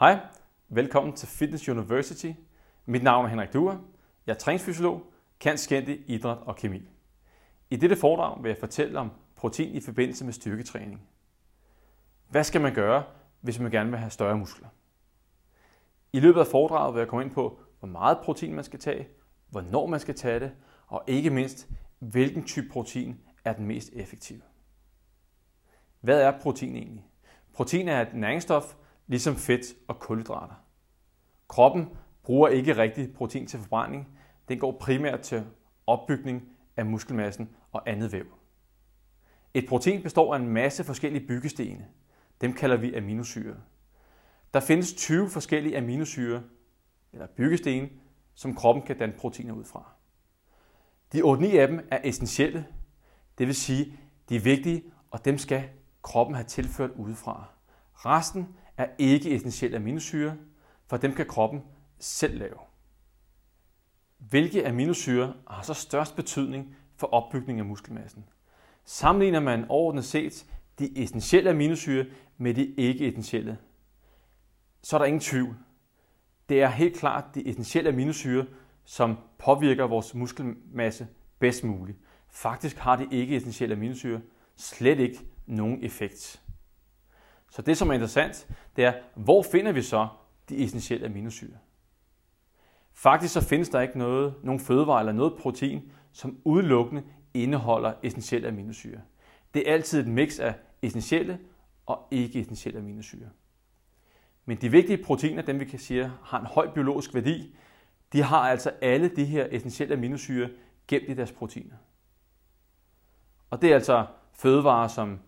Hej, velkommen til Fitness University. Mit navn er Henrik Duer. Jeg er træningsfysiolog, kan i idræt og kemi. I dette foredrag vil jeg fortælle om protein i forbindelse med styrketræning. Hvad skal man gøre, hvis man gerne vil have større muskler? I løbet af foredraget vil jeg komme ind på, hvor meget protein man skal tage, hvornår man skal tage det, og ikke mindst, hvilken type protein er den mest effektive. Hvad er protein egentlig? Protein er et næringsstof, ligesom fedt og kulhydrater. Kroppen bruger ikke rigtig protein til forbrænding. Den går primært til opbygning af muskelmassen og andet væv. Et protein består af en masse forskellige byggesten. Dem kalder vi aminosyre. Der findes 20 forskellige aminosyre, eller byggesten, som kroppen kan danne proteiner ud fra. De 8-9 af dem er essentielle, det vil sige, de er vigtige, og dem skal kroppen have tilført udefra. Resten er ikke essentielle aminosyre, for dem kan kroppen selv lave. Hvilke aminosyre har så størst betydning for opbygning af muskelmassen? Sammenligner man overordnet set de essentielle aminosyre med de ikke-essentielle, så er der ingen tvivl. Det er helt klart de essentielle aminosyre, som påvirker vores muskelmasse bedst muligt. Faktisk har de ikke-essentielle aminosyre slet ikke nogen effekt. Så det, som er interessant, det er, hvor finder vi så de essentielle aminosyre? Faktisk så findes der ikke noget, nogen fødevare eller noget protein, som udelukkende indeholder essentielle aminosyre. Det er altid et mix af essentielle og ikke-essentielle aminosyre. Men de vigtige proteiner, dem vi kan sige har en høj biologisk værdi, de har altså alle de her essentielle aminosyre gemt i deres proteiner. Og det er altså fødevarer som